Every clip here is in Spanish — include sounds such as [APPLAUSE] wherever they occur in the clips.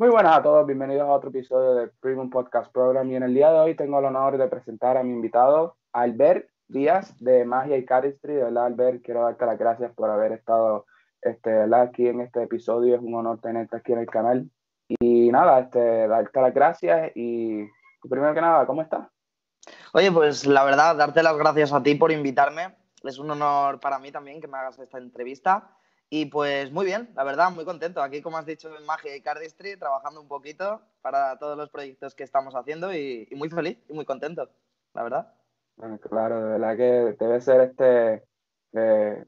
Muy buenas a todos, bienvenidos a otro episodio de Premium Podcast Program y en el día de hoy tengo el honor de presentar a mi invitado, Albert Díaz de Magia y Cardistry. De verdad, Albert, quiero darte las gracias por haber estado este, aquí en este episodio. Es un honor tenerte aquí en el canal. Y nada, este, darte las gracias y primero que nada, ¿cómo estás? Oye, pues la verdad, darte las gracias a ti por invitarme. Es un honor para mí también que me hagas esta entrevista. Y pues muy bien, la verdad, muy contento. Aquí, como has dicho, en Magia y Cardistry, trabajando un poquito para todos los proyectos que estamos haciendo y, muy feliz y muy contento, la verdad. Claro, de verdad que debe ser este eh,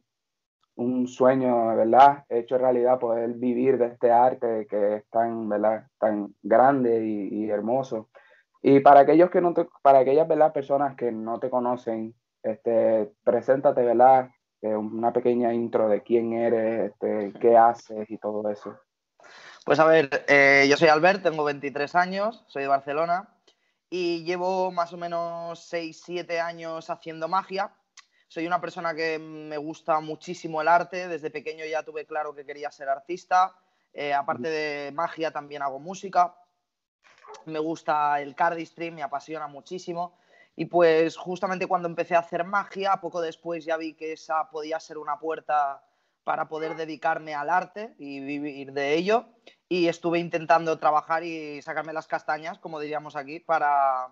un sueño, verdad, hecho realidad, poder vivir de este arte que es tan, ¿verdad? tan grande y, hermoso. Y para aquellos que no te, para aquellas ¿verdad? personas que no te conocen, este, preséntate, ¿verdad? Una pequeña intro de quién eres, este, qué haces y todo eso. Pues a ver, eh, yo soy Albert, tengo 23 años, soy de Barcelona y llevo más o menos 6-7 años haciendo magia. Soy una persona que me gusta muchísimo el arte, desde pequeño ya tuve claro que quería ser artista, eh, aparte de magia también hago música, me gusta el cardistry, me apasiona muchísimo y pues justamente cuando empecé a hacer magia, poco después ya vi que esa podía ser una puerta para poder dedicarme al arte y vivir de ello. Y estuve intentando trabajar y sacarme las castañas, como diríamos aquí, para,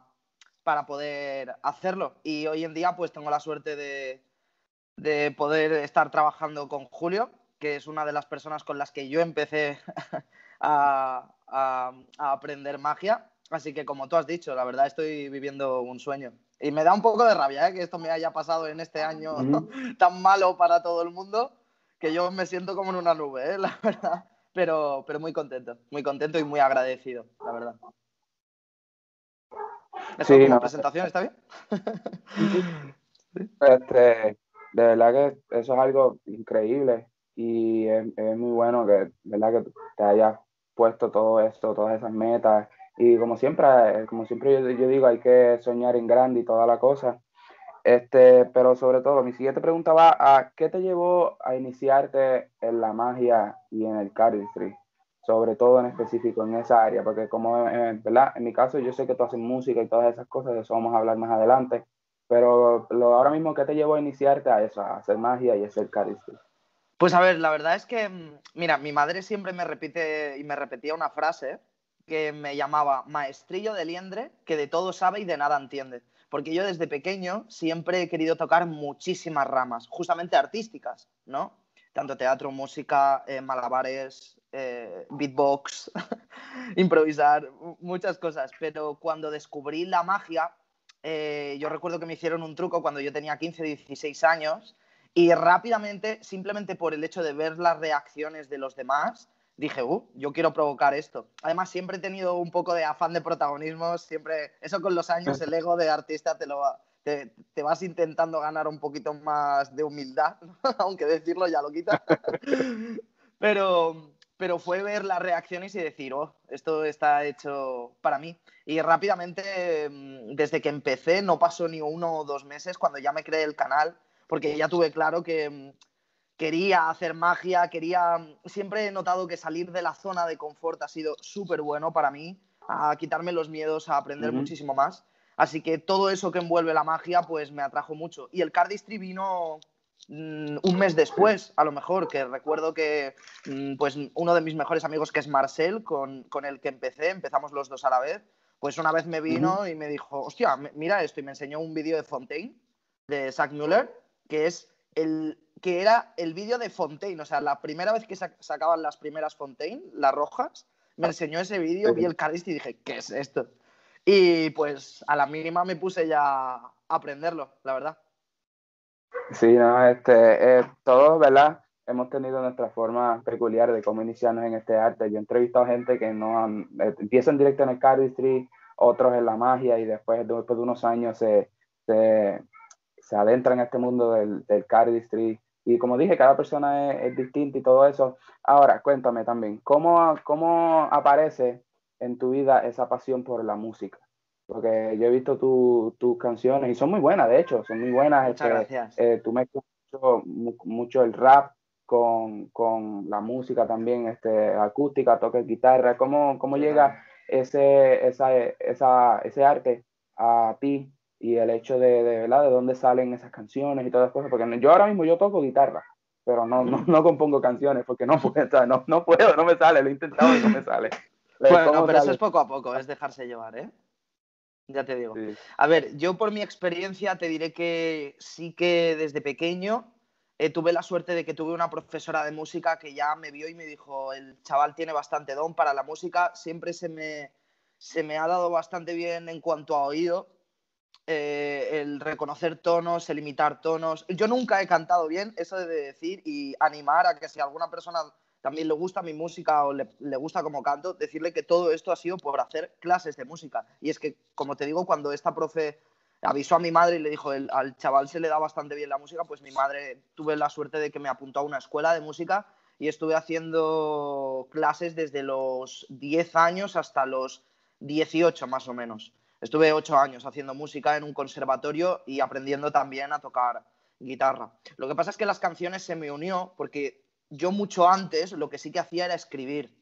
para poder hacerlo. Y hoy en día pues tengo la suerte de, de poder estar trabajando con Julio, que es una de las personas con las que yo empecé [LAUGHS] a, a, a aprender magia Así que como tú has dicho, la verdad estoy viviendo un sueño. Y me da un poco de rabia ¿eh? que esto me haya pasado en este año [LAUGHS] tan malo para todo el mundo, que yo me siento como en una nube, ¿eh? [LAUGHS] la verdad. Pero, pero muy contento, muy contento y muy agradecido, la verdad. ¿Eso sí, como presentación está bien? [LAUGHS] este, de verdad que eso es algo increíble y es, es muy bueno que, ¿verdad? que te hayas puesto todo esto, todas esas metas y como siempre, eh, como siempre yo, digo, hay que soñar en grande y toda la cosa. Este, pero sobre todo, mi siguiente pregunta va a ¿qué te llevó a iniciarte en la magia y en el cardistry? Sobre todo en específico en esa área, porque como, eh, ¿verdad? En mi caso, yo sé que tú haces música y todas esas cosas, de eso vamos a hablar más adelante, pero lo, ahora mismo, ¿qué te llevó a iniciarte a eso, a hacer magia y a hacer cardistry? Pues a ver, la verdad es que, mm, mira, mi madre siempre me repite y me repetía una frase que me llamaba maestrillo de liendre, que de todo sabe y de nada entiende. Porque yo desde pequeño siempre he querido tocar muchísimas ramas, justamente artísticas, ¿no? Tanto teatro, música, eh, malabares, eh, beatbox, [LAUGHS] improvisar, muchas cosas. Pero cuando descubrí la magia, eh, yo recuerdo que me hicieron un truco cuando yo tenía 15, 16 años y rápidamente, simplemente por el hecho de ver las reacciones de los demás, dije, uh, yo quiero provocar esto. Además, siempre he tenido un poco de afán de protagonismo, siempre, eso con los años, [LAUGHS] el ego de artista te lo te, te vas intentando ganar un poquito más de humildad, [LAUGHS] aunque decirlo ya lo quita. [LAUGHS] pero, pero fue ver las reacciones y decir, oh, esto está hecho para mí. Y rápidamente, mm, desde que empecé, no pasó ni uno o dos meses cuando ya me creé el canal, porque ya tuve claro que mm, quería hacer magia, quería... Siempre he notado que salir de la zona de confort ha sido súper bueno para mí, a quitarme los miedos, a aprender muchísimo más. Así que todo eso que envuelve la magia, pues me atrajo mucho. Y el cardistry vino mm, un mes después, a lo mejor, que recuerdo que mm, pues uno de mis mejores amigos, que es Marcel, con, con, el que empecé, empezamos los dos a la vez, pues una vez me vino y me dijo, hostia, mira esto, y me enseñó un vídeo de Fontaine, de Zach Müller, que es el, que era el vídeo de Fontaine. O sea, la primera vez que sacaban las primeras Fontaine, las rojas, me ah. enseñó ese vídeo, vi el Cardist y dije, ¿qué es esto? Y pues a la mínima me puse ya a aprenderlo, la verdad. Sí, no, este, eh, todos, ¿verdad? Hemos tenido nuestra forma peculiar de cómo iniciarnos en este arte. Yo he entrevistado gente que no eh, empiezan directo en el cardistry, otros en la magia y después, después de unos años se, se, se adentran en este mundo del, del cardistry y como dije, cada persona es, distinta y todo eso. Ahora, cuéntame también, ¿cómo, ¿cómo aparece en tu vida esa pasión por la música? Porque yo he visto tus canciones y son muy buenas, de hecho, son muy buenas. Muchas este, gracias. Eh, tú me mucho, mucho el rap con, la música también, este, acústica, toques guitarra, ¿cómo, cómo llega ese, esa, esa, ese arte a ti y el hecho de, de, ¿verdad? de dónde salen esas canciones y todas las cosas? Porque yo ahora mismo yo toco guitarra, pero no, no, no compongo canciones porque no, [LAUGHS] puedo, no, no puedo, no me sale, lo he intentado y no me sale. [LAUGHS] Bueno, pero eso es poco a poco, es dejarse llevar, ¿eh? Ya te digo. A ver, yo por mi experiencia te diré que sí que desde pequeño eh, tuve la suerte de que tuve una profesora de música que ya me vio y me dijo, el chaval tiene bastante don para la música, siempre se me, se me ha dado bastante bien en cuanto a oído, eh, el reconocer tonos, el imitar tonos. Yo nunca he cantado bien, eso de decir y animar a que si alguna persona también le gusta mi música o le, gusta como canto, decirle que todo esto ha sido por hacer clases de música. Y es que, como te digo, cuando esta profe avisó a mi madre y le dijo, al chaval se le da bastante bien la música, pues mi madre tuve la suerte de que me apuntó a una escuela de música y estuve haciendo clases desde los 10 años hasta los 18 más o menos. Estuve 8 años haciendo música en un conservatorio y aprendiendo también a tocar guitarra. Lo que pasa es que las canciones se me unió porque yo mucho antes lo que sí que hacía era escribir.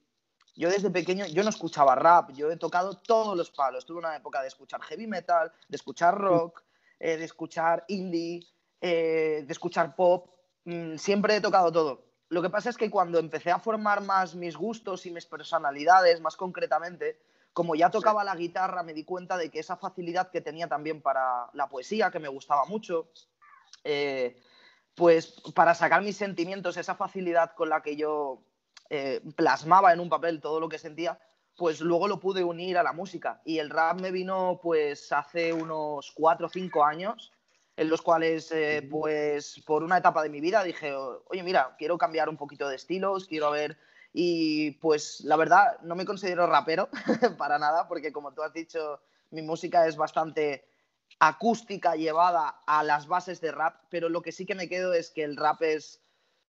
Yo desde pequeño, yo no escuchaba rap, yo he tocado todos los palos. Tuve una época de escuchar heavy metal, de escuchar rock, eh, de escuchar indie, eh, de escuchar pop. Mm, siempre he tocado todo. Lo que pasa es que cuando empecé a formar más mis gustos y mis personalidades, más concretamente, como ya tocaba la guitarra, me di cuenta de que esa facilidad que tenía también para la poesía, que me gustaba mucho, eh, pues para sacar mis sentimientos, esa facilidad con la que yo eh, plasmaba en un papel todo lo que sentía, pues luego lo pude unir a la música. Y el rap me vino pues hace unos cuatro o cinco años, en los cuales eh, pues por una etapa de mi vida dije, oye mira, quiero cambiar un poquito de estilos, quiero ver... Y pues la verdad no me considero rapero [LAUGHS] para nada, porque como tú has dicho, mi música es bastante acústica llevada a las bases de rap, pero lo que sí que me quedo es que el rap es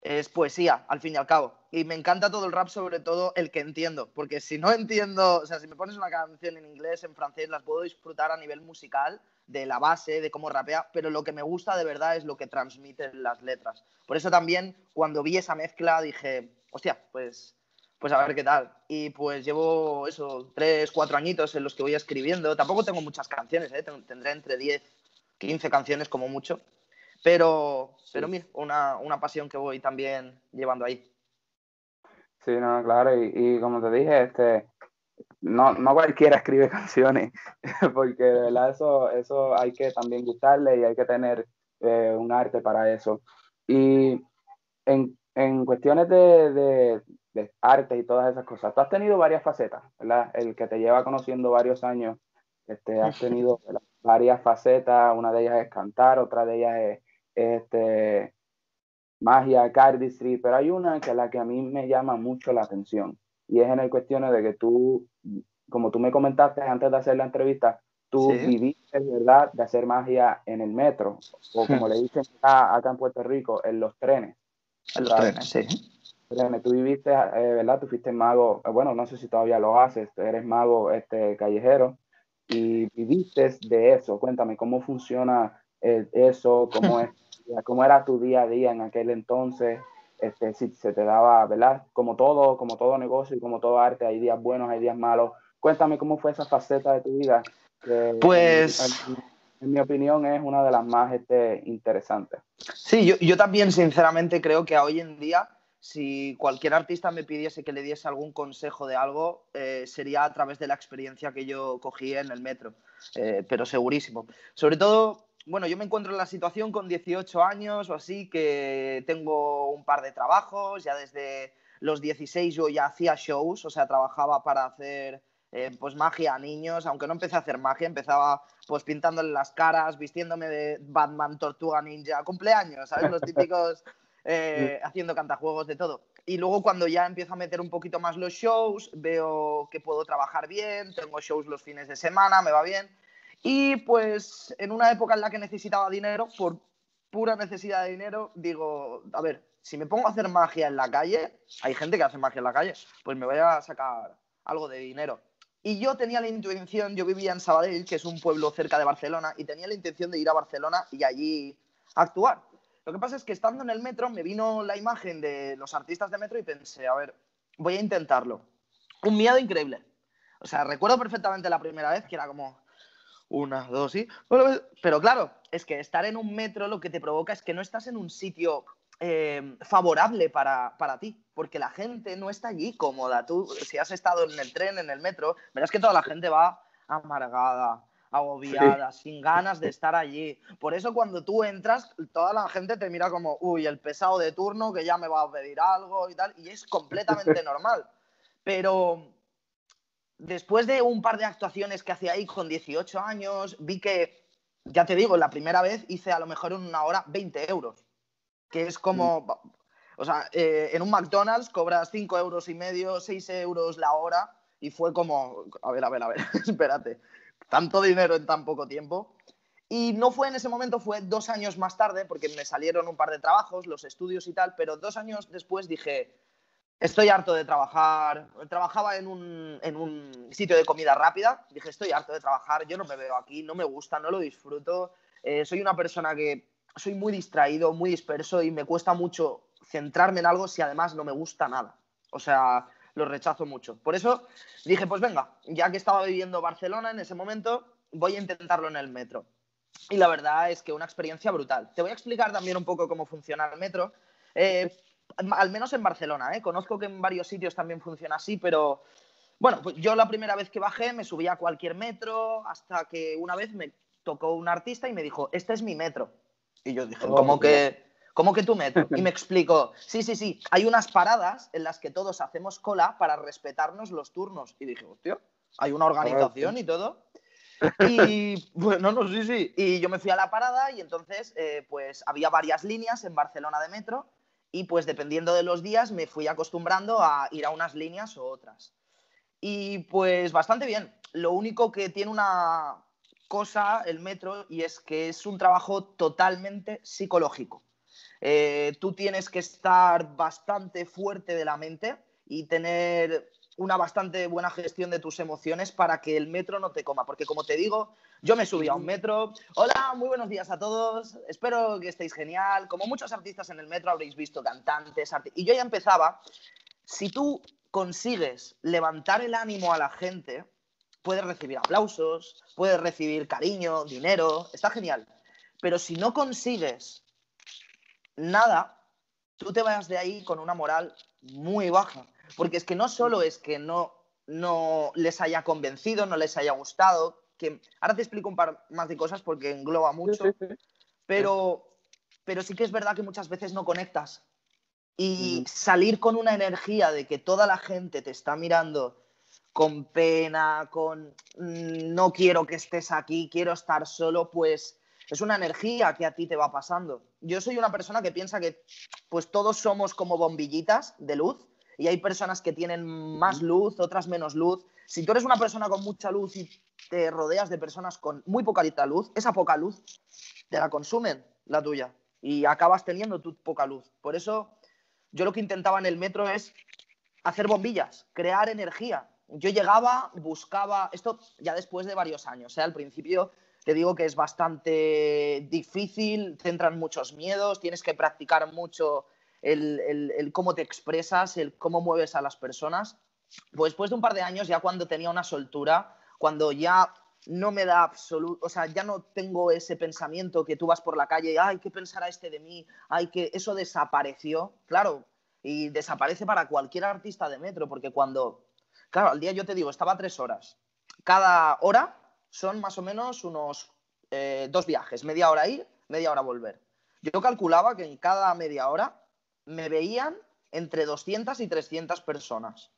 es poesía, al fin y al cabo. Y me encanta todo el rap, sobre todo el que entiendo, porque si no entiendo, o sea, si me pones una canción en inglés, en francés, las puedo disfrutar a nivel musical, de la base, de cómo rapea, pero lo que me gusta de verdad es lo que transmiten las letras. Por eso también, cuando vi esa mezcla, dije, hostia, pues, pues a ver qué tal. Y pues llevo eso, tres, cuatro añitos en los que voy escribiendo. Tampoco tengo muchas canciones, ¿eh? tendré entre 10, 15 canciones como mucho pero, pero mira, una, una, pasión que voy también llevando ahí. Sí, no, claro, y, y como te dije, este, no, no cualquiera escribe [LAUGHS] canciones, porque de verdad eso, eso hay que también gustarle y hay que tener eh, un arte para eso. Y en, en cuestiones de, de, de, arte y todas esas cosas, tú has tenido varias facetas, ¿verdad? El que te lleva conociendo varios años, este, has [LAUGHS] tenido varias facetas, una de ellas es cantar, otra de ellas es este, magia, cardistry, pero hay una que es la que a mí me llama mucho la atención y es en el cuestión de que tú, como tú me comentaste antes de hacer la entrevista, tú viviste, ¿verdad?, de hacer magia en el metro, o como le [LAUGHS] dicen acá, en Puerto Rico, en los trenes. En los trenes, sí. Tú viviste, eh, ¿verdad? Tú fuiste mago, eh, bueno, no sé si todavía lo haces, eres mago este, callejero y viviste de eso. Cuéntame, ¿cómo funciona eh, eso? ¿Cómo es cómo era tu día a día en aquel entonces, este, si se te daba, ¿verdad? Como todo, como todo negocio y como todo arte, hay días buenos, hay días malos. Cuéntame cómo fue esa faceta de tu vida. pues... En, mi opinión es una de las más este, interesantes. Sí, yo, yo también sinceramente creo que hoy en día si cualquier artista me pidiese que le diese algún consejo de algo, eh, sería a través de la experiencia que yo cogí en el metro, eh, pero segurísimo. Sobre todo bueno, yo me encuentro en la situación con 18 años o así, que tengo un par de trabajos, ya desde los 16 yo ya hacía shows, o sea, trabajaba para hacer eh, pues magia a niños, aunque no empecé a hacer magia, empezaba pues pintándole las caras, vistiéndome de Batman, Tortuga Ninja, cumpleaños, ¿sabes? Los típicos [LAUGHS] eh, haciendo cantajuegos de todo. Y luego cuando ya empiezo a meter un poquito más los shows, veo que puedo trabajar bien, tengo shows los fines de semana, me va bien. Y pues en una época en la que necesitaba dinero, por pura necesidad de dinero, digo, a ver, si me pongo a hacer magia en la calle, hay gente que hace magia en la calle, pues me voy a sacar algo de dinero. Y yo tenía la intención, yo vivía en Sabadell, que es un pueblo cerca de Barcelona, y tenía la intención de ir a Barcelona y allí actuar. Lo que pasa es que estando en el metro me vino la imagen de los artistas de metro y pensé, a ver, voy a intentarlo. Un miedo increíble. O sea, recuerdo perfectamente la primera vez que era como una, dos y... Pero claro, es que estar en un metro lo que te provoca es que no estás en un sitio eh, favorable para, ti, porque la gente no está allí cómoda. Tú, si has estado en el tren, en el metro, verás que toda la gente va amargada, agobiada, sin ganas de estar allí. Por eso cuando tú entras, toda la gente te mira como, uy, el pesado de turno que ya me va a pedir algo y tal, y es completamente [LAUGHS] normal. Pero después de un par de actuaciones que hacía ahí con 18 años, vi que, ya te digo, la primera vez hice a lo mejor en una hora 20 euros, que es como, mm. O sea, eh, en un McDonald's cobras 5 euros y medio, 6 euros la hora, y fue como, a ver, a ver, a ver, [LAUGHS] espérate, tanto dinero en tan poco tiempo. Y no fue en ese momento, fue dos años más tarde, porque me salieron un par de trabajos, los estudios y tal, pero dos años después dije, estoy harto de trabajar. Trabajaba en un, en un, sitio de comida rápida, dije, estoy harto de trabajar, yo no me veo aquí, no me gusta, no lo disfruto. Eh, soy una persona que soy muy distraído, muy disperso y me cuesta mucho centrarme en algo si además no me gusta nada. O sea, lo rechazo mucho. Por eso dije, pues venga, ya que estaba viviendo Barcelona en ese momento, voy a intentarlo en el metro. Y la verdad es que una experiencia brutal. Te voy a explicar también un poco cómo funciona el metro. Eh, al menos en Barcelona, ¿eh? conozco que en varios sitios también funciona así, pero bueno, pues yo la primera vez que bajé me subí a cualquier metro hasta que una vez me tocó un artista y me dijo, este es mi metro. Y yo dije, oh, ¿cómo que, ¿Cómo que tu metro? Y me [LAUGHS] explicó, sí, sí, sí, hay unas paradas en las que todos hacemos cola para respetarnos los turnos. Y dije, hostia, hay una organización y todo. Y [LAUGHS] bueno, no, sí, sí. Y yo me fui a la parada y entonces, eh, pues había varias líneas en Barcelona de metro y pues dependiendo de los días me fui acostumbrando a ir a unas líneas o otras. Y pues bastante bien. Lo único que tiene una cosa el metro y es que es un trabajo totalmente psicológico. Eh, tú tienes que estar bastante fuerte de la mente y tener una bastante buena gestión de tus emociones para que el metro no te coma. Porque como te digo, yo me subí a un metro. Hola, muy buenos días a todos. Espero que estéis genial. Como muchos artistas en el metro habréis visto cantantes. y yo ya empezaba. Si tú consigues levantar el ánimo a la gente, puedes recibir aplausos, puedes recibir cariño, dinero. Está genial. Pero si no consigues nada, tú te vayas de ahí con una moral muy baja. Porque es que no solo es que no, no les haya convencido, no les haya gustado, que ahora te explico un par más de cosas porque engloba mucho, Pero, pero sí que es verdad que muchas veces no conectas. Y salir con una energía de que toda la gente te está mirando con pena, con mm, no quiero que estés aquí, quiero estar solo, pues es una energía que a ti te va pasando. Yo soy una persona que piensa que pues todos somos como bombillitas de luz y hay personas que tienen más luz, otras menos luz. Si tú eres una persona con mucha luz y te rodeas de personas con muy poca luz, esa poca luz te la consumen la tuya y acabas teniendo tu poca luz. Por eso yo lo que intentaba en el metro es hacer bombillas, crear energía. Yo llegaba, buscaba, esto ya después de varios años, ¿eh? al principio te digo que es bastante difícil, centran muchos miedos, tienes que practicar mucho el, cómo te expresas, el cómo mueves a las personas. Pues después de un par de años, ya cuando tenía una soltura, cuando ya no me da absoluto, o sea, ya no tengo ese pensamiento que tú vas por la calle ay, ¿qué pensará este de mí? Ay, que eso desapareció, claro, y desaparece para cualquier artista de metro, porque cuando, claro, al día yo te digo, estaba tres horas. Cada hora son más o menos unos eh, dos viajes, media hora ir, media hora volver. Yo calculaba que en cada media hora me veían entre 200 y 300 personas.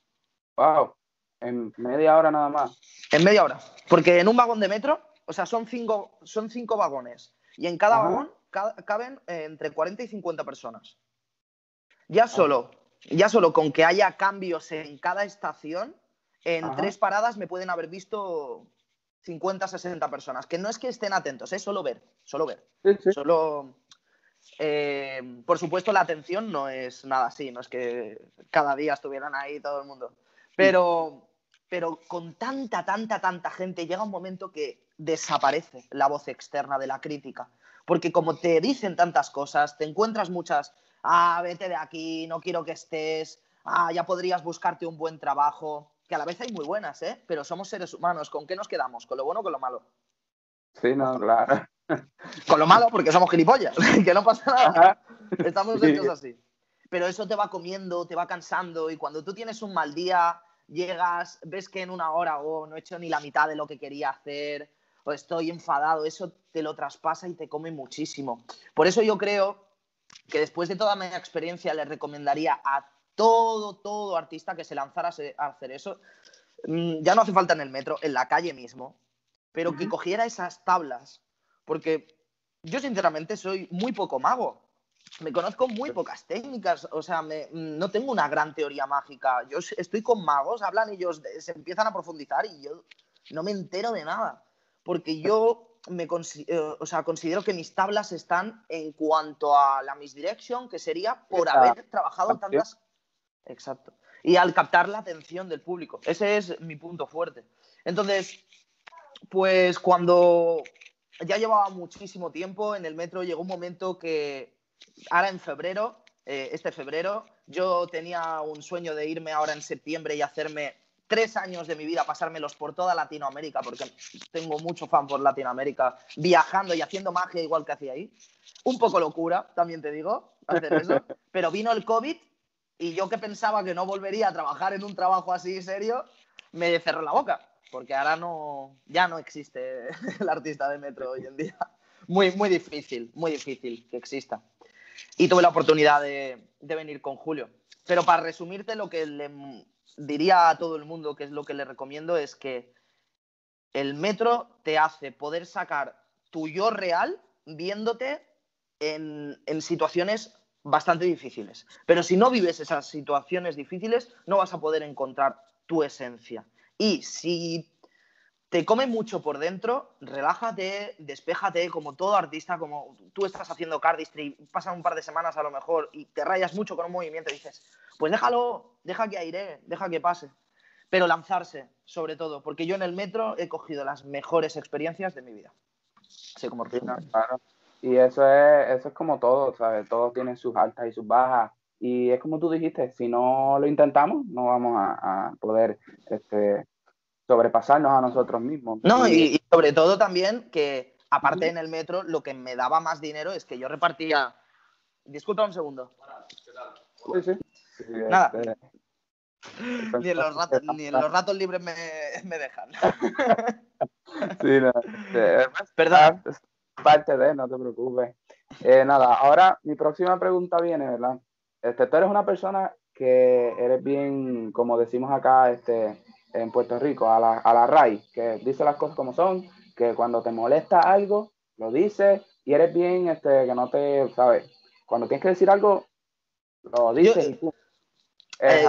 ¡Wow! En media hora nada más. En media hora. Porque en un vagón de metro, o sea, son cinco, son cinco vagones. Y en cada vagón caben eh, entre 40 y 50 personas. Ya solo, ya solo con que haya cambios en cada estación, en tres paradas me pueden haber visto 50, 60 personas. Que no es que estén atentos, es solo ver, solo ver. Solo. Eh, por supuesto, la atención no es nada así, no es que cada día estuvieran ahí todo el mundo. Pero, pero con tanta, tanta, tanta gente llega un momento que desaparece la voz externa de la crítica. Porque como te dicen tantas cosas, te encuentras muchas, ah, vete de aquí, no quiero que estés, ah, ya podrías buscarte un buen trabajo, que a la vez hay muy buenas, ¿eh? Pero somos seres humanos, ¿con qué nos quedamos? ¿Con lo bueno o con lo malo? Sí, no, claro. [LAUGHS] Con lo malo, porque somos gilipollas, [LAUGHS] que no pasa nada. Estamos hechos así. Pero eso te va comiendo, te va cansando y cuando tú tienes un mal día, llegas, ves que en una hora o oh, no he hecho ni la mitad de lo que quería hacer o estoy enfadado, eso te lo traspasa y te come muchísimo. Por eso yo creo que después de toda mi experiencia le recomendaría a todo, todo artista que se lanzara a hacer eso. Mm, ya no hace falta en el metro, en la calle mismo, pero que cogiera esas tablas, porque yo sinceramente soy muy poco mago. Me conozco muy pocas técnicas, o sea, no tengo una gran teoría mágica. Yo estoy con magos, hablan ellos, se empiezan a profundizar y yo no me entero de nada, porque yo me eh, o sea, considero que mis tablas están en cuanto a la misdirection, que sería por haber trabajado tantas... Exacto. Y al captar la atención del público. Ese es mi punto fuerte. Entonces, pues cuando ya llevaba muchísimo tiempo en el metro, llegó un momento que ahora en febrero, eh, este febrero, yo tenía un sueño de irme ahora en septiembre y hacerme tres años de mi vida, pasármelos por toda Latinoamérica, porque tengo mucho fan por Latinoamérica, viajando y haciendo magia igual que hacía ahí. Un poco locura, también te digo, hacer eso. [LAUGHS] Pero vino el COVID y yo que pensaba que no volvería a trabajar en un trabajo así serio, me cerró la boca porque ahora no, ya no existe [LAUGHS] el artista de metro hoy en día. Muy, muy difícil, muy difícil que exista. Y tuve la oportunidad de, venir con Julio. Pero para resumirte, lo que le diría a todo el mundo, que es lo que le recomiendo, es que el metro te hace poder sacar tu yo real viéndote en, en, situaciones bastante difíciles. Pero si no vives esas situaciones difíciles, no vas a poder encontrar tu esencia. Y si te come mucho por dentro, relájate, despéjate, como todo artista, como tú estás haciendo cardistry, pasan un par de semanas a lo mejor y te rayas mucho con un movimiento y dices, pues déjalo, deja que aire, deja que pase. Pero lanzarse, sobre todo, porque yo en el metro he cogido las mejores experiencias de mi vida. Sé cómo claro. Y eso es, eso es como todo, ¿sabes? Todo tiene sus altas y sus bajas. Y es como tú dijiste, si no lo intentamos, no vamos a, a poder este, sobrepasarnos a nosotros mismos. No, y, sobre todo también que, aparte en el metro, lo que me daba más dinero es que yo repartía. Disculpa un segundo. Sí, sí. Nada. Este, [LAUGHS] ni, en los ratos, ni en los ratos libres me, me dejan. [LAUGHS] sí, no. Perdón. Parte de, no te preocupes. Eh, nada, ahora mi próxima pregunta viene, ¿verdad? Este, tú eres una persona que eres bien, como decimos acá, este, en Puerto Rico, a la, a la RAI, que dice las cosas como son, que cuando te molesta algo, lo dices y eres bien, este, que no te, ¿sabes? Cuando tienes que decir algo, lo dices eh,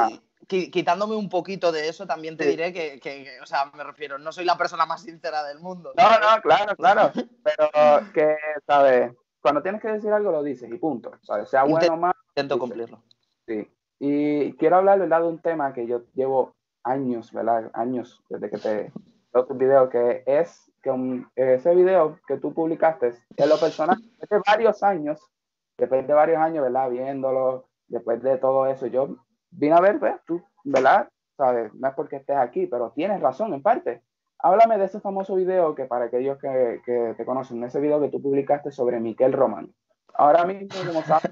quitándome un poquito de eso, también te diré que, que, o sea, me refiero, no soy la persona más sincera del mundo. No, no, claro, claro, pero [LAUGHS] que, ¿sabes? Cuando tienes que decir algo, lo dices y punto, ¿sabes? Sea bueno o malo. Intento cumplirlo. Sí. Y quiero hablar, ¿verdad?, de un tema que yo llevo años, ¿verdad? Años desde que te otro video, que es que ese video que tú publicaste, en lo personal, [LAUGHS] después de varios años, después de varios años, ¿verdad? Viéndolo, después de todo eso, yo vine a ver, pues, tú, ¿verdad? ¿Sabes? No es porque estés aquí, pero tienes razón en parte. Háblame de ese famoso video que para aquellos que, que te conocen, ese video que tú publicaste sobre Miquel Román. Ahora mismo, como [LAUGHS] sabes,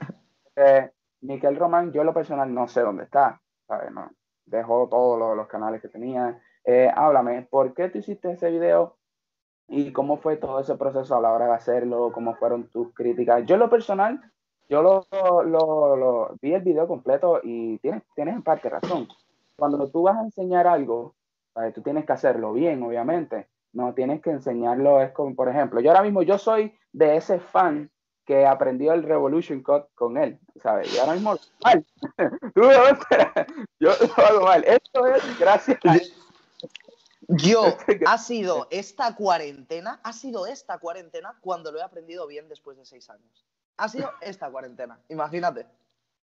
eh, Miquel Román, yo en lo personal no sé dónde está, ¿sabes? No, dejó todos los, canales que tenía. Eh, háblame, ¿por qué tú hiciste ese video? ¿Y cómo fue todo ese proceso a la hora de hacerlo? ¿Cómo fueron tus críticas? Yo en lo personal, yo lo, lo, vi el video completo y tienes, tienes en parte razón. Cuando tú vas a enseñar algo, tú tienes que hacerlo bien, obviamente. No tienes que enseñarlo, es como, por ejemplo, yo ahora mismo, yo soy de ese fan que aprendió el Revolution Code con él, ¿sabes? Y ahora mismo mal. [LAUGHS] Tú [LAUGHS] yo lo hago mal. Esto es gracias a Yo, [LAUGHS] ha sido esta cuarentena, ha sido esta cuarentena cuando lo he aprendido bien después de seis años. Ha sido esta cuarentena, imagínate.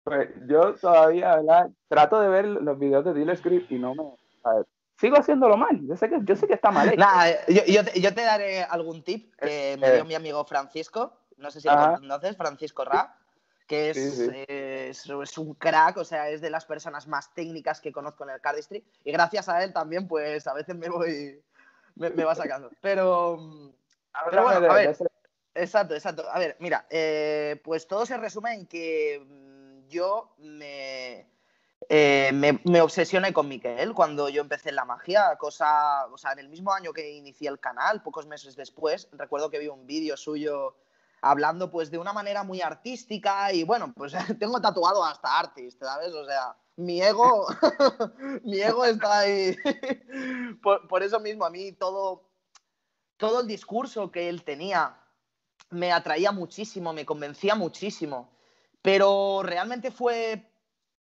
Pues yo todavía, ¿verdad? Trato de ver los videos de Dealer Script y no me... Sigo haciéndolo mal, yo sé que, yo sé que está mal. Nada, yo, yo, te, daré algún tip que me dio mi amigo Francisco, no sé si lo conoces, Francisco Ra, que es, es, un crack, o sea, es de las personas más técnicas que conozco en el cardistry. Y gracias a él también, pues a veces me voy, me, va sacando. Pero, [LAUGHS] pero bueno, a ver, exacto, exacto. A ver, mira, eh, pues todo se resume en que mm, yo me eh, me, obsesioné con Miquel cuando yo empecé en la magia, cosa, o sea, en el mismo año que inicié el canal, pocos meses después, recuerdo que vi un vídeo suyo hablando pues de una manera muy artística y bueno, pues [LAUGHS] tengo tatuado hasta artist, ¿sabes? O sea, mi ego, [LAUGHS] mi ego está ahí. [LAUGHS] por, por, eso mismo, a mí todo, todo el discurso que él tenía me atraía muchísimo, me convencía muchísimo, pero realmente fue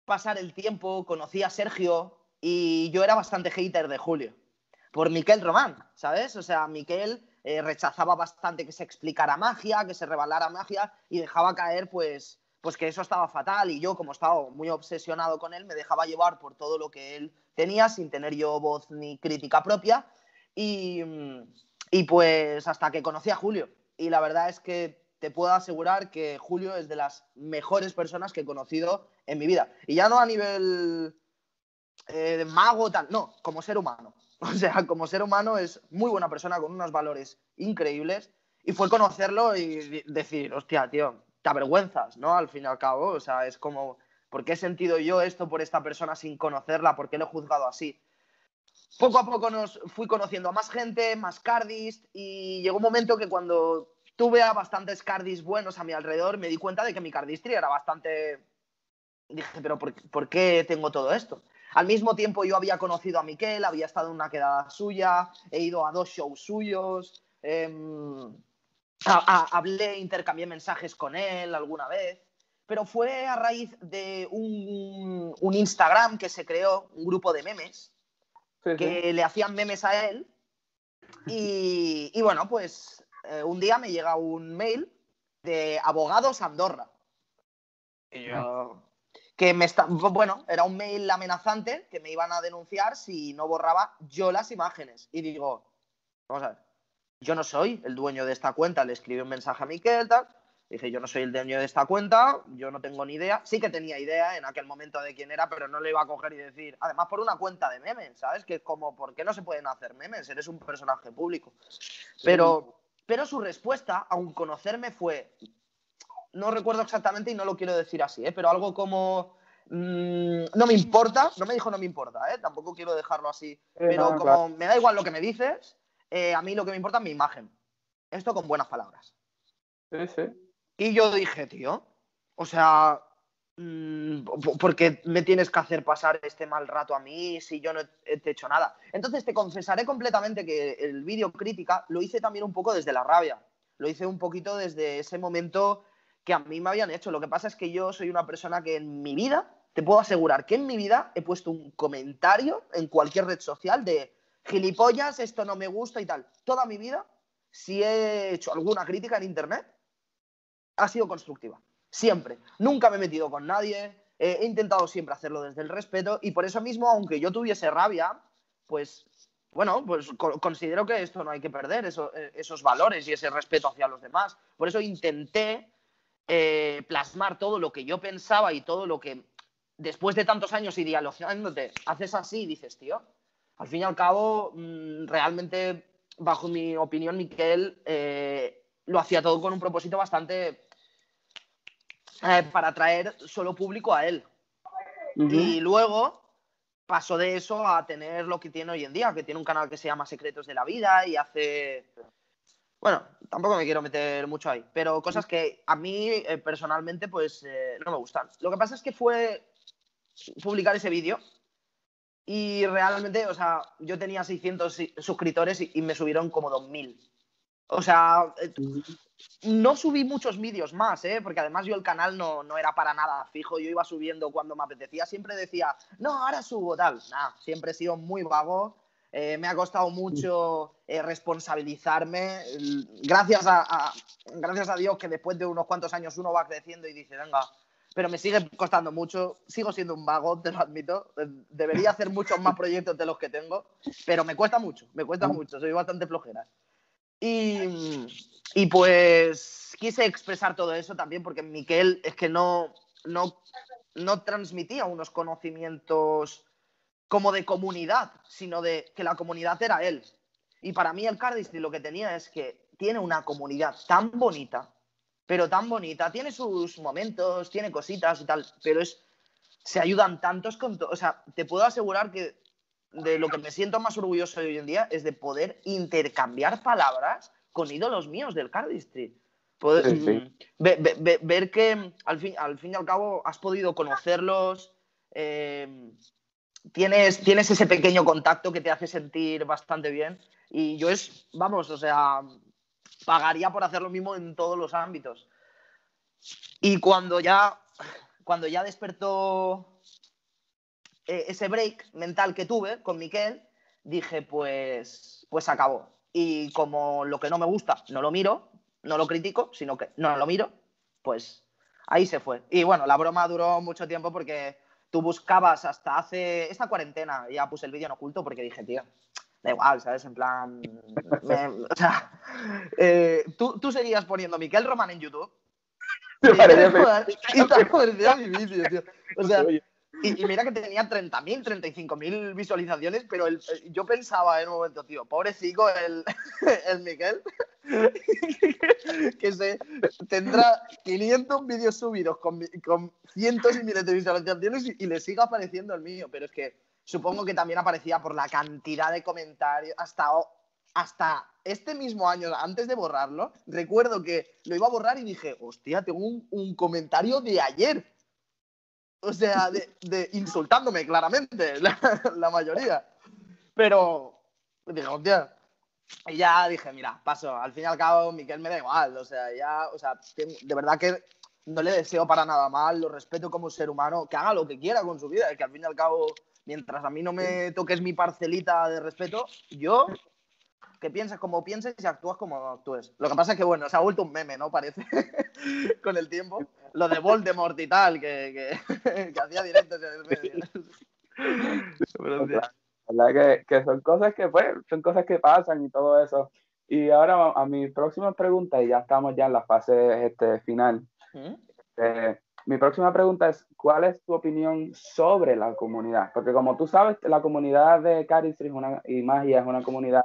pasar el tiempo, conocí a Sergio y yo era bastante hater de Julio. Por Miquel Román, ¿sabes? O sea, Miquel eh, rechazaba bastante que se explicara magia, que se revelara magia y dejaba caer, pues, pues que eso estaba fatal. Y yo, como estaba muy obsesionado con él, me dejaba llevar por todo lo que él tenía, sin tener yo voz ni crítica propia. Y, y pues hasta que conocí a Julio. Y la verdad es que te puedo asegurar que Julio es de las mejores personas que he conocido en mi vida. Y ya no a nivel eh, de mago, tal, no, como ser humano. [LAUGHS] O sea, como ser humano es muy buena persona con unos valores increíbles. Y fue conocerlo y decir, hostia, tío, te avergüenzas, ¿no? Al fin y al cabo, o sea, es como, ¿por qué he sentido yo esto por esta persona sin conocerla? ¿Por qué lo he juzgado así? Poco a poco nos fui conociendo a más gente, más cardis, y llegó un momento que cuando tuve a bastantes cardis buenos a mi alrededor, me di cuenta de que mi cardistry era bastante dije, pero por, qué tengo todo esto? Al mismo tiempo yo había conocido a Miquel, había estado en una quedada suya, he ido a dos shows suyos, em, hablé, intercambié mensajes con él alguna vez, pero fue a raíz de un, Instagram que se creó, un grupo de memes, que le hacían memes a él. Y, bueno, pues eh, un día me llega un mail de Abogados Andorra. Y yo, que me está, bueno, era un mail amenazante que me iban a denunciar si no borraba yo las imágenes. Y digo, vamos a ver, yo no soy el dueño de esta cuenta, le escribí un mensaje a Miquel, tal. Dije, yo no soy el dueño de esta cuenta, yo no tengo ni idea. Sí que tenía idea en aquel momento de quién era, pero no le iba a coger y decir, además por una cuenta de memes, ¿sabes? Que es como, ¿por qué no se pueden hacer memes? Eres un personaje público. Pero, pero su respuesta, aun conocerme, fue, no recuerdo exactamente y no lo quiero decir así, ¿eh? pero algo como mm, no me importa, no me dijo no me importa, ¿eh? tampoco quiero dejarlo así, eh, pero como me da igual lo que me dices, a mí lo que me importa es mi imagen. Esto con buenas palabras. Sí, sí. Y yo dije, tío, o sea, mm, ¿por qué me tienes que hacer pasar este mal rato a mí si yo no he hecho nada? Entonces te confesaré completamente que el vídeo crítica lo hice también un poco desde la rabia. Lo hice un poquito desde ese momento que a mí me habían hecho. Lo que pasa es que yo soy una persona que en mi vida, te puedo asegurar que en mi vida he puesto un comentario en cualquier red social de gilipollas, esto no me gusta y tal. Toda mi vida, si he hecho alguna crítica en Internet, ha sido constructiva. Siempre. Nunca me he metido con nadie. he intentado siempre hacerlo desde el respeto y por eso mismo, aunque yo tuviese rabia, pues bueno, pues considero que esto no hay que perder, eh, esos valores y ese respeto hacia los demás. Por eso intenté eh, plasmar todo lo que yo pensaba y todo lo que después de tantos años y haces así y dices, tío, al fin y al cabo, mm, realmente, bajo mi opinión, Miquel eh, lo hacía todo con un propósito bastante eh, para atraer solo público a él. Y luego pasó de eso a tener lo que tiene hoy en día, que tiene un canal que se llama Secretos de la Vida y hace bueno, tampoco me quiero meter mucho ahí, pero cosas que a mí eh, personalmente pues eh, no me gustan. Lo que pasa es que fue publicar ese vídeo y realmente, o sea, yo tenía 600 suscriptores y, me subieron como 2000. O sea, no subí muchos vídeos más, ¿eh? porque además yo el canal no, no, era para nada fijo, yo iba subiendo cuando me apetecía, siempre decía, no, ahora subo tal. Nada, siempre he sido muy vago eh, me ha costado mucho eh, responsabilizarme. Gracias a, gracias a Dios que después de unos cuantos años uno va creciendo y dice, venga, pero me sigue costando mucho. Sigo siendo un vago, te lo admito. Debería hacer muchos más proyectos de los que tengo, pero me cuesta mucho, me cuesta mucho. Soy bastante flojera. Y, y pues quise expresar todo eso también porque Miquel es que no, no, no transmitía unos conocimientos como de comunidad, sino de que la comunidad era él. Y para mí el Cardistry lo que tenía es que tiene una comunidad tan bonita, pero tan bonita, tiene sus momentos, tiene cositas y tal, pero es se ayudan tantos con todo. O sea, te puedo asegurar que de lo que me siento más orgulloso hoy en día es de poder intercambiar palabras con ídolos míos del Cardistry. Poder, mm, ver que al fin, al fin y al cabo has podido conocerlos, eh, tienes, tienes ese pequeño contacto que te hace sentir bastante bien. Y yo es, vamos, o sea, pagaría por hacer lo mismo en todos los ámbitos. Y cuando ya, cuando ya despertó eh, ese break mental que tuve con Miquel, dije, pues, pues acabó. Y como lo que no me gusta no lo miro, no lo critico, sino que no lo miro, pues ahí se fue. Y bueno, la broma duró mucho tiempo porque tú buscabas hasta hace esta cuarentena, ya puse el vídeo en oculto porque dije, tío, da igual, ¿sabes? En plan, o sea, eh, ¿tú, tú seguías poniendo Miquel Román en YouTube. [LAUGHS] [LAUGHS] y mi [LAUGHS] vídeo, tío. O sea, y, mira que tenía 30.000, 35.000 visualizaciones, pero yo pensaba en un momento, tío, pobrecito el, [LAUGHS] el Miguel, [LAUGHS] que se tendrá 500 vídeos subidos con, con, cientos y miles de visualizaciones y, le siga apareciendo el mío, pero es que supongo que también aparecía por la cantidad de comentarios, hasta, hasta este mismo año, antes de borrarlo, recuerdo que lo iba a borrar y dije, hostia, tengo un, un comentario de ayer o sea, de, insultándome claramente, [LAUGHS] la, mayoría. Pero dije, hostia. Y ya dije, mira, paso. Al fin y al cabo, Miquel me da igual. O sea, ya, o sea, de verdad que no le deseo para nada mal, lo respeto como ser humano, que haga lo que quiera con su vida, que al fin y al cabo, mientras a mí no me toques mi parcelita de respeto, yo que piensas como pienses y actúas como actúes. Lo que pasa es que, bueno, se ha vuelto un meme, ¿no? Parece, [LAUGHS] con el tiempo. Lo de Voldemort y tal, que, que, [LAUGHS] hacía directos en el medio. ¿Verdad? [LAUGHS] Que, son cosas que, pues, son cosas que pasan y todo eso. Y ahora a mi próxima pregunta, y ya estamos ya en la fase este, final. Eh, mi próxima pregunta es, ¿cuál es tu opinión sobre la comunidad? Porque como tú sabes, la comunidad de Caristry y Magia es una comunidad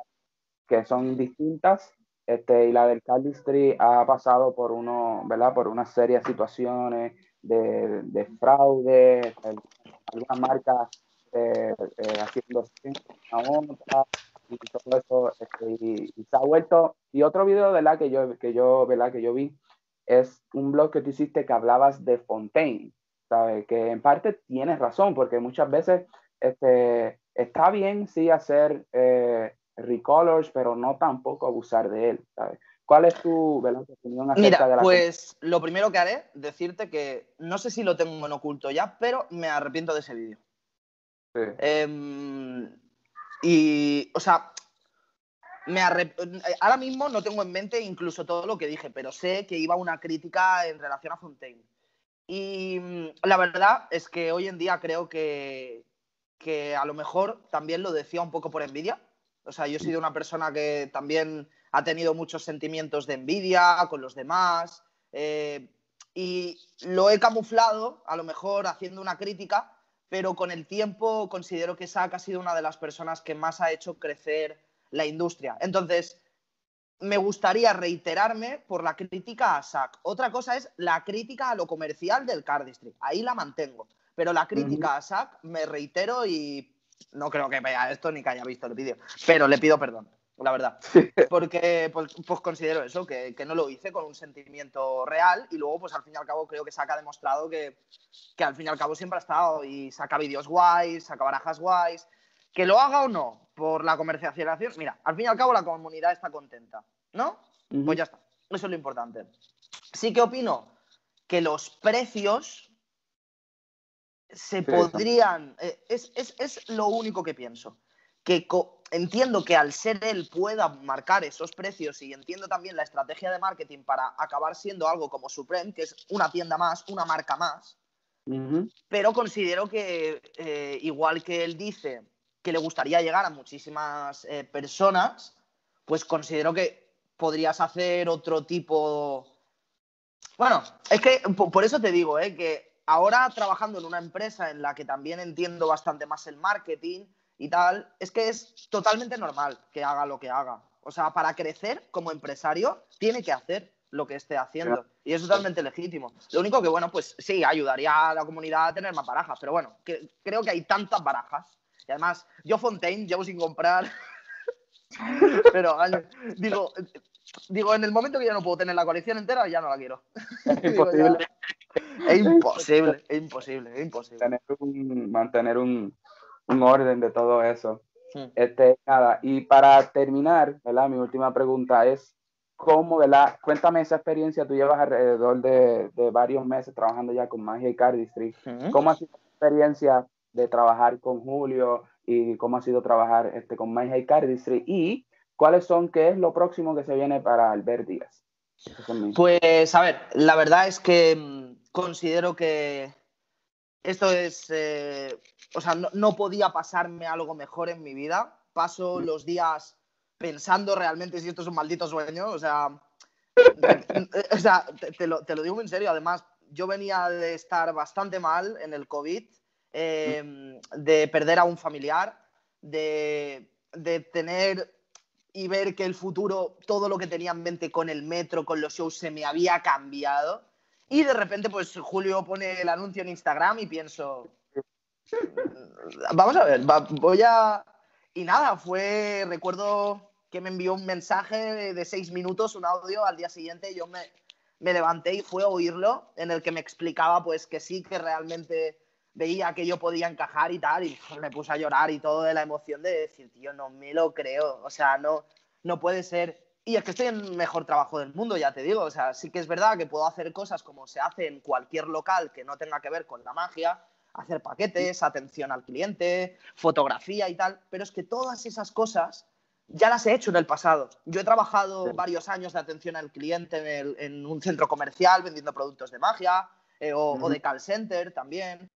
que son distintas. Este, y la del Cardistry ha pasado por uno, ¿verdad? Por una serie de situaciones de, de fraude, algunas marcas eh, eh, haciendo otra y todo eso, este, y, se ha vuelto, y otro video, ¿verdad? Que yo, que yo, ¿verdad? Que yo vi, es un blog que tú hiciste que hablabas de Fontaine, ¿sabes? Que en parte tienes razón, porque muchas veces, este, está bien, sí, hacer eh, recolors, pero no tampoco abusar de él, ¿sabes? ¿Cuál es tu, opinión acerca Mira, de la pues lo primero que haré, decirte que no sé si lo tengo en oculto ya, pero me arrepiento de ese vídeo. Sí. Em, y, o sea, me ahora mismo no tengo en mente incluso todo lo que dije, pero sé que iba una crítica en relación a Fontaine. Y mm, la verdad es que hoy en día creo que, que a lo mejor también lo decía un poco por envidia, o sea, yo he sido una persona que también ha tenido muchos sentimientos de envidia con los demás eh, y lo he camuflado, a lo mejor haciendo una crítica, pero con el tiempo considero que Sack ha sido una de las personas que más ha hecho crecer la industria. Entonces, me gustaría reiterarme por la crítica a Sack. Otra cosa es la crítica a lo comercial del Cardistry. Ahí la mantengo. Pero la crítica a Sack me reitero y no creo que vea esto ni que haya visto el vídeo, pero le pido perdón, la verdad. Porque pues, pues considero eso, que, no lo hice con un sentimiento real y luego pues al fin y al cabo creo que Saca ha demostrado que, que al fin y al cabo siempre ha estado y saca vídeos guays, saca barajas guays. Que lo haga o no por la comercialización, mira, al fin y al cabo la comunidad está contenta, ¿no? Pues ya está, eso es lo importante. Sí que opino que los precios se podrían. Eh, es, lo único que pienso. Que entiendo que al ser él pueda marcar esos precios y entiendo también la estrategia de marketing para acabar siendo algo como Supreme, que es una tienda más, una marca más. Pero considero que, eh, igual que él dice que le gustaría llegar a muchísimas eh, personas, pues considero que podrías hacer otro tipo. Bueno, es que por eso te digo, ¿eh? que ahora trabajando en una empresa en la que también entiendo bastante más el marketing y tal, es que es totalmente normal que haga lo que haga. O sea, para crecer como empresario, tiene que hacer lo que esté haciendo. Y es totalmente legítimo. Lo único que, bueno, pues sí, ayudaría a la comunidad a tener más barajas, pero bueno, creo que hay tantas barajas. Y además, yo Fontaine llevo sin comprar. [LAUGHS] pero, digo, digo, en el momento que ya no puedo tener la colección entera, ya no la quiero. [LAUGHS] Es imposible. Es [LAUGHS] imposible, es imposible, es imposible. mantener un, orden de todo eso. Hmm. Este, nada, y para terminar, ¿verdad? Mi última pregunta es, ¿cómo, ¿verdad? Cuéntame esa experiencia, tú llevas alrededor de, de varios meses trabajando ya con Magia y Cardistry. Hmm. ¿Cómo ha sido la experiencia de trabajar con Julio y cómo ha sido trabajar este, con Magia y Cardistry? Y ¿Cuáles son, qué es lo próximo que se viene para Albert Díaz? Pues, a ver, la verdad es que mm, considero que esto es, eh, o sea, no, podía pasarme algo mejor en mi vida. Paso los días pensando realmente si esto es un maldito sueño, o sea, [LAUGHS] o sea te, lo, digo en serio. Además, yo venía de estar bastante mal en el COVID, em, de perder a un familiar, de, de tener y ver que el futuro, todo lo que tenía en mente con el metro, con los shows, se me había cambiado. Y de repente, pues Julio pone el anuncio en Instagram y pienso, mm, vamos a ver, voy a... Y nada, fue, recuerdo que me envió un mensaje de, seis minutos, un audio, al día siguiente yo me, me levanté y fue a oírlo, en el que me explicaba pues que sí, que realmente veía que yo podía encajar y tal, y me puse a llorar y todo de la emoción de decir, tío, no me lo creo, o sea, no, no puede ser. Y es que estoy en el mejor trabajo del mundo, ya te digo, o sea, sí que es verdad que puedo hacer cosas como se hace en cualquier local que no tenga que ver con la magia, hacer paquetes, atención al cliente, fotografía y tal, pero es que todas esas cosas ya las he hecho en el pasado. Yo he trabajado varios años de atención al cliente en, un centro comercial vendiendo productos de magia eh, o de call center también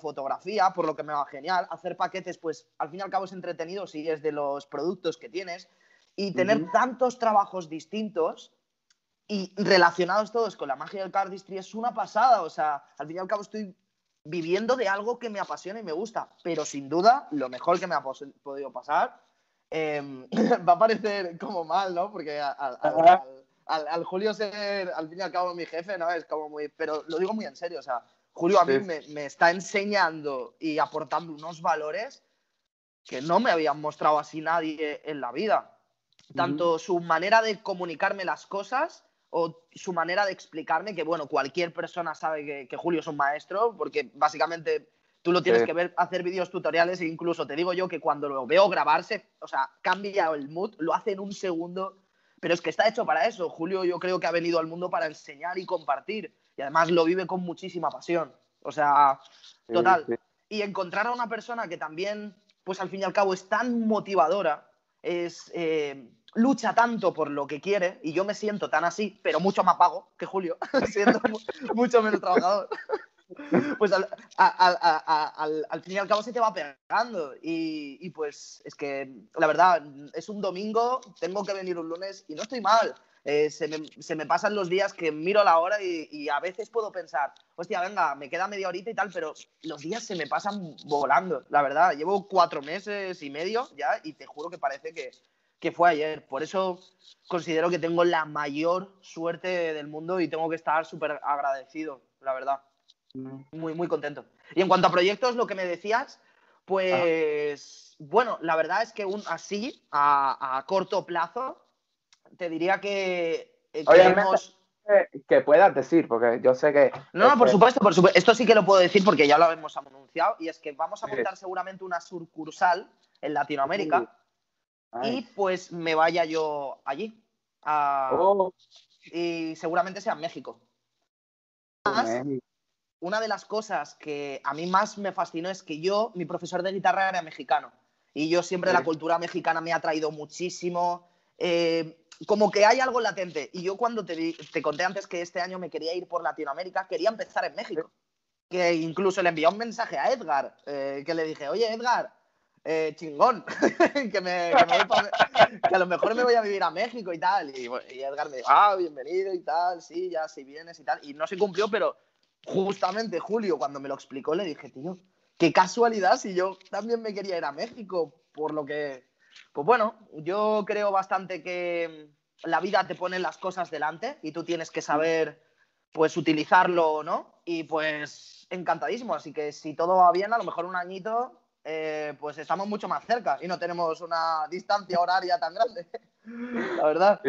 fotografía, por lo que me va genial. Hacer paquetes, pues al fin y al cabo es entretenido si es de los productos que tienes. Y tener tantos trabajos distintos y relacionados todos con la magia del cardistry es una pasada. O sea, al fin y al cabo estoy viviendo de algo que me apasiona y me gusta. Pero sin duda, lo mejor que me ha podido pasar em, [LAUGHS] va a parecer como mal, ¿no? Porque al, Julio ser al fin y al cabo mi jefe, ¿no? Es como muy. Pero lo digo muy en serio, o sea, Julio a mí me, está enseñando y aportando unos valores que no me habían mostrado así nadie en la vida. Tanto su manera de comunicarme las cosas o su manera de explicarme que, bueno, cualquier persona sabe que, Julio es un maestro, porque básicamente tú lo tienes que ver, hacer vídeos tutoriales e incluso te digo yo que cuando lo veo grabarse, o sea, cambia el mood, lo hace en un segundo, pero es que está hecho para eso. Julio yo creo que ha venido al mundo para enseñar y compartir y además lo vive con muchísima pasión. O sea, total. Y encontrar a una persona que también, pues al fin y al cabo, es tan motivadora, es, eh, lucha tanto por lo que quiere, y yo me siento tan así, pero mucho más pago que Julio, [LAUGHS] siento mucho menos trabajador. [LAUGHS] pues al, fin y al cabo se te va pegando. Y, y, pues es que, la verdad, es un domingo, tengo que venir un lunes y no estoy mal. Eh, se, me, pasan los días que miro la hora y, a veces puedo pensar, hostia, venga, me queda media horita y tal, pero los días se me pasan volando, la verdad. Llevo cuatro meses y medio ya y te juro que parece que, que fue ayer. Por eso considero que tengo la mayor suerte del mundo y tengo que estar súper agradecido, la verdad. Mm. Muy, muy contento. Y en cuanto a proyectos, lo que me decías, pues, bueno, la verdad es que un, así, a corto plazo, te diría que eh, que puedas decir, porque yo sé que... No, no, por supuesto, por supuesto. Esto sí que lo puedo decir porque ya lo hemos anunciado y es que vamos a montar seguramente una sucursal en Latinoamérica y pues me vaya yo allí. Oh. Y seguramente sea en México. una de las cosas que a mí más me fascinó es que yo, mi profesor de guitarra era mexicano y yo siempre la cultura mexicana me ha traído muchísimo. Eh, como que hay algo latente. Y yo cuando te, te conté antes que este año me quería ir por Latinoamérica, quería empezar en México. Que incluso le envié un mensaje a Edgar, eh, que le dije, oye Edgar, eh, chingón, [LAUGHS] que, me, que, a lo mejor me voy a vivir a México y tal. Y, Edgar me dijo, ah, bienvenido y tal, sí, ya si vienes y tal. Y no se cumplió, pero justamente Julio, cuando me lo explicó, le dije, tío, qué casualidad si yo también me quería ir a México, por lo que, pues bueno, yo creo bastante que la vida te pone las cosas delante y tú tienes que saber, pues, utilizarlo, ¿no? Y pues, encantadísimo. Así que si todo va bien, a lo mejor un añito eh, pues estamos mucho más cerca y no tenemos una distancia horaria tan grande, [LAUGHS] la verdad.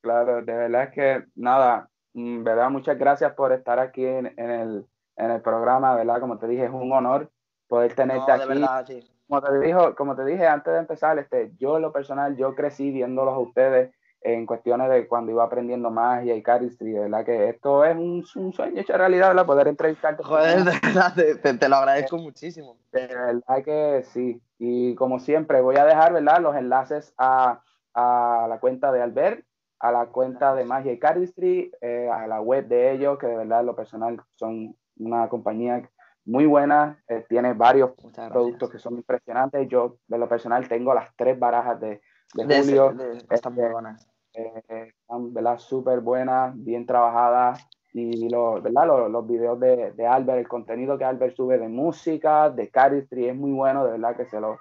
claro, de verdad es que nada, mm, verdad, muchas gracias por estar aquí en, el, en el programa, ¿verdad? Como te dije, es un honor poder tenerte aquí. Verdad, sí. Como te, dijo, como te dije antes de empezar, este, yo en lo personal, yo crecí viéndolos a ustedes en cuestiones de cuando iba aprendiendo magia y cardistry, de verdad que esto es un, un sueño hecho realidad, ¿verdad? Poder entrevistarte. Joder, de verdad, te, lo agradezco muchísimo. De verdad que sí. Y como siempre, voy a dejar, ¿verdad? Los enlaces a, a la cuenta de Albert, a la cuenta de Magia y Cardistry, eh, a la web de ellos, que de verdad, lo personal, son una compañía muy buena, eh, tiene varios productos que son impresionantes. Yo, de lo personal, tengo las tres barajas de, de, Julio. están muy buenas eh, están súper buenas, bien trabajadas. Y lo, ¿verdad? Los, los videos de, de, Albert, el contenido que Albert sube de música, de Caristry, es muy bueno, de verdad que se lo,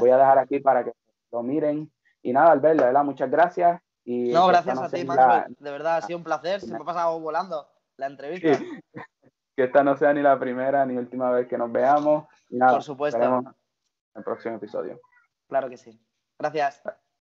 voy a dejar aquí para que lo miren. Y nada, Albert, de verdad, muchas gracias. Y no, gracias a ti, Maxwell. De verdad, ha sido un placer. Se me ha pasado volando la entrevista. [LAUGHS] que esta no sea ni la primera ni última vez que nos veamos. Y nada, Por supuesto. En el próximo episodio. Claro que sí. Gracias.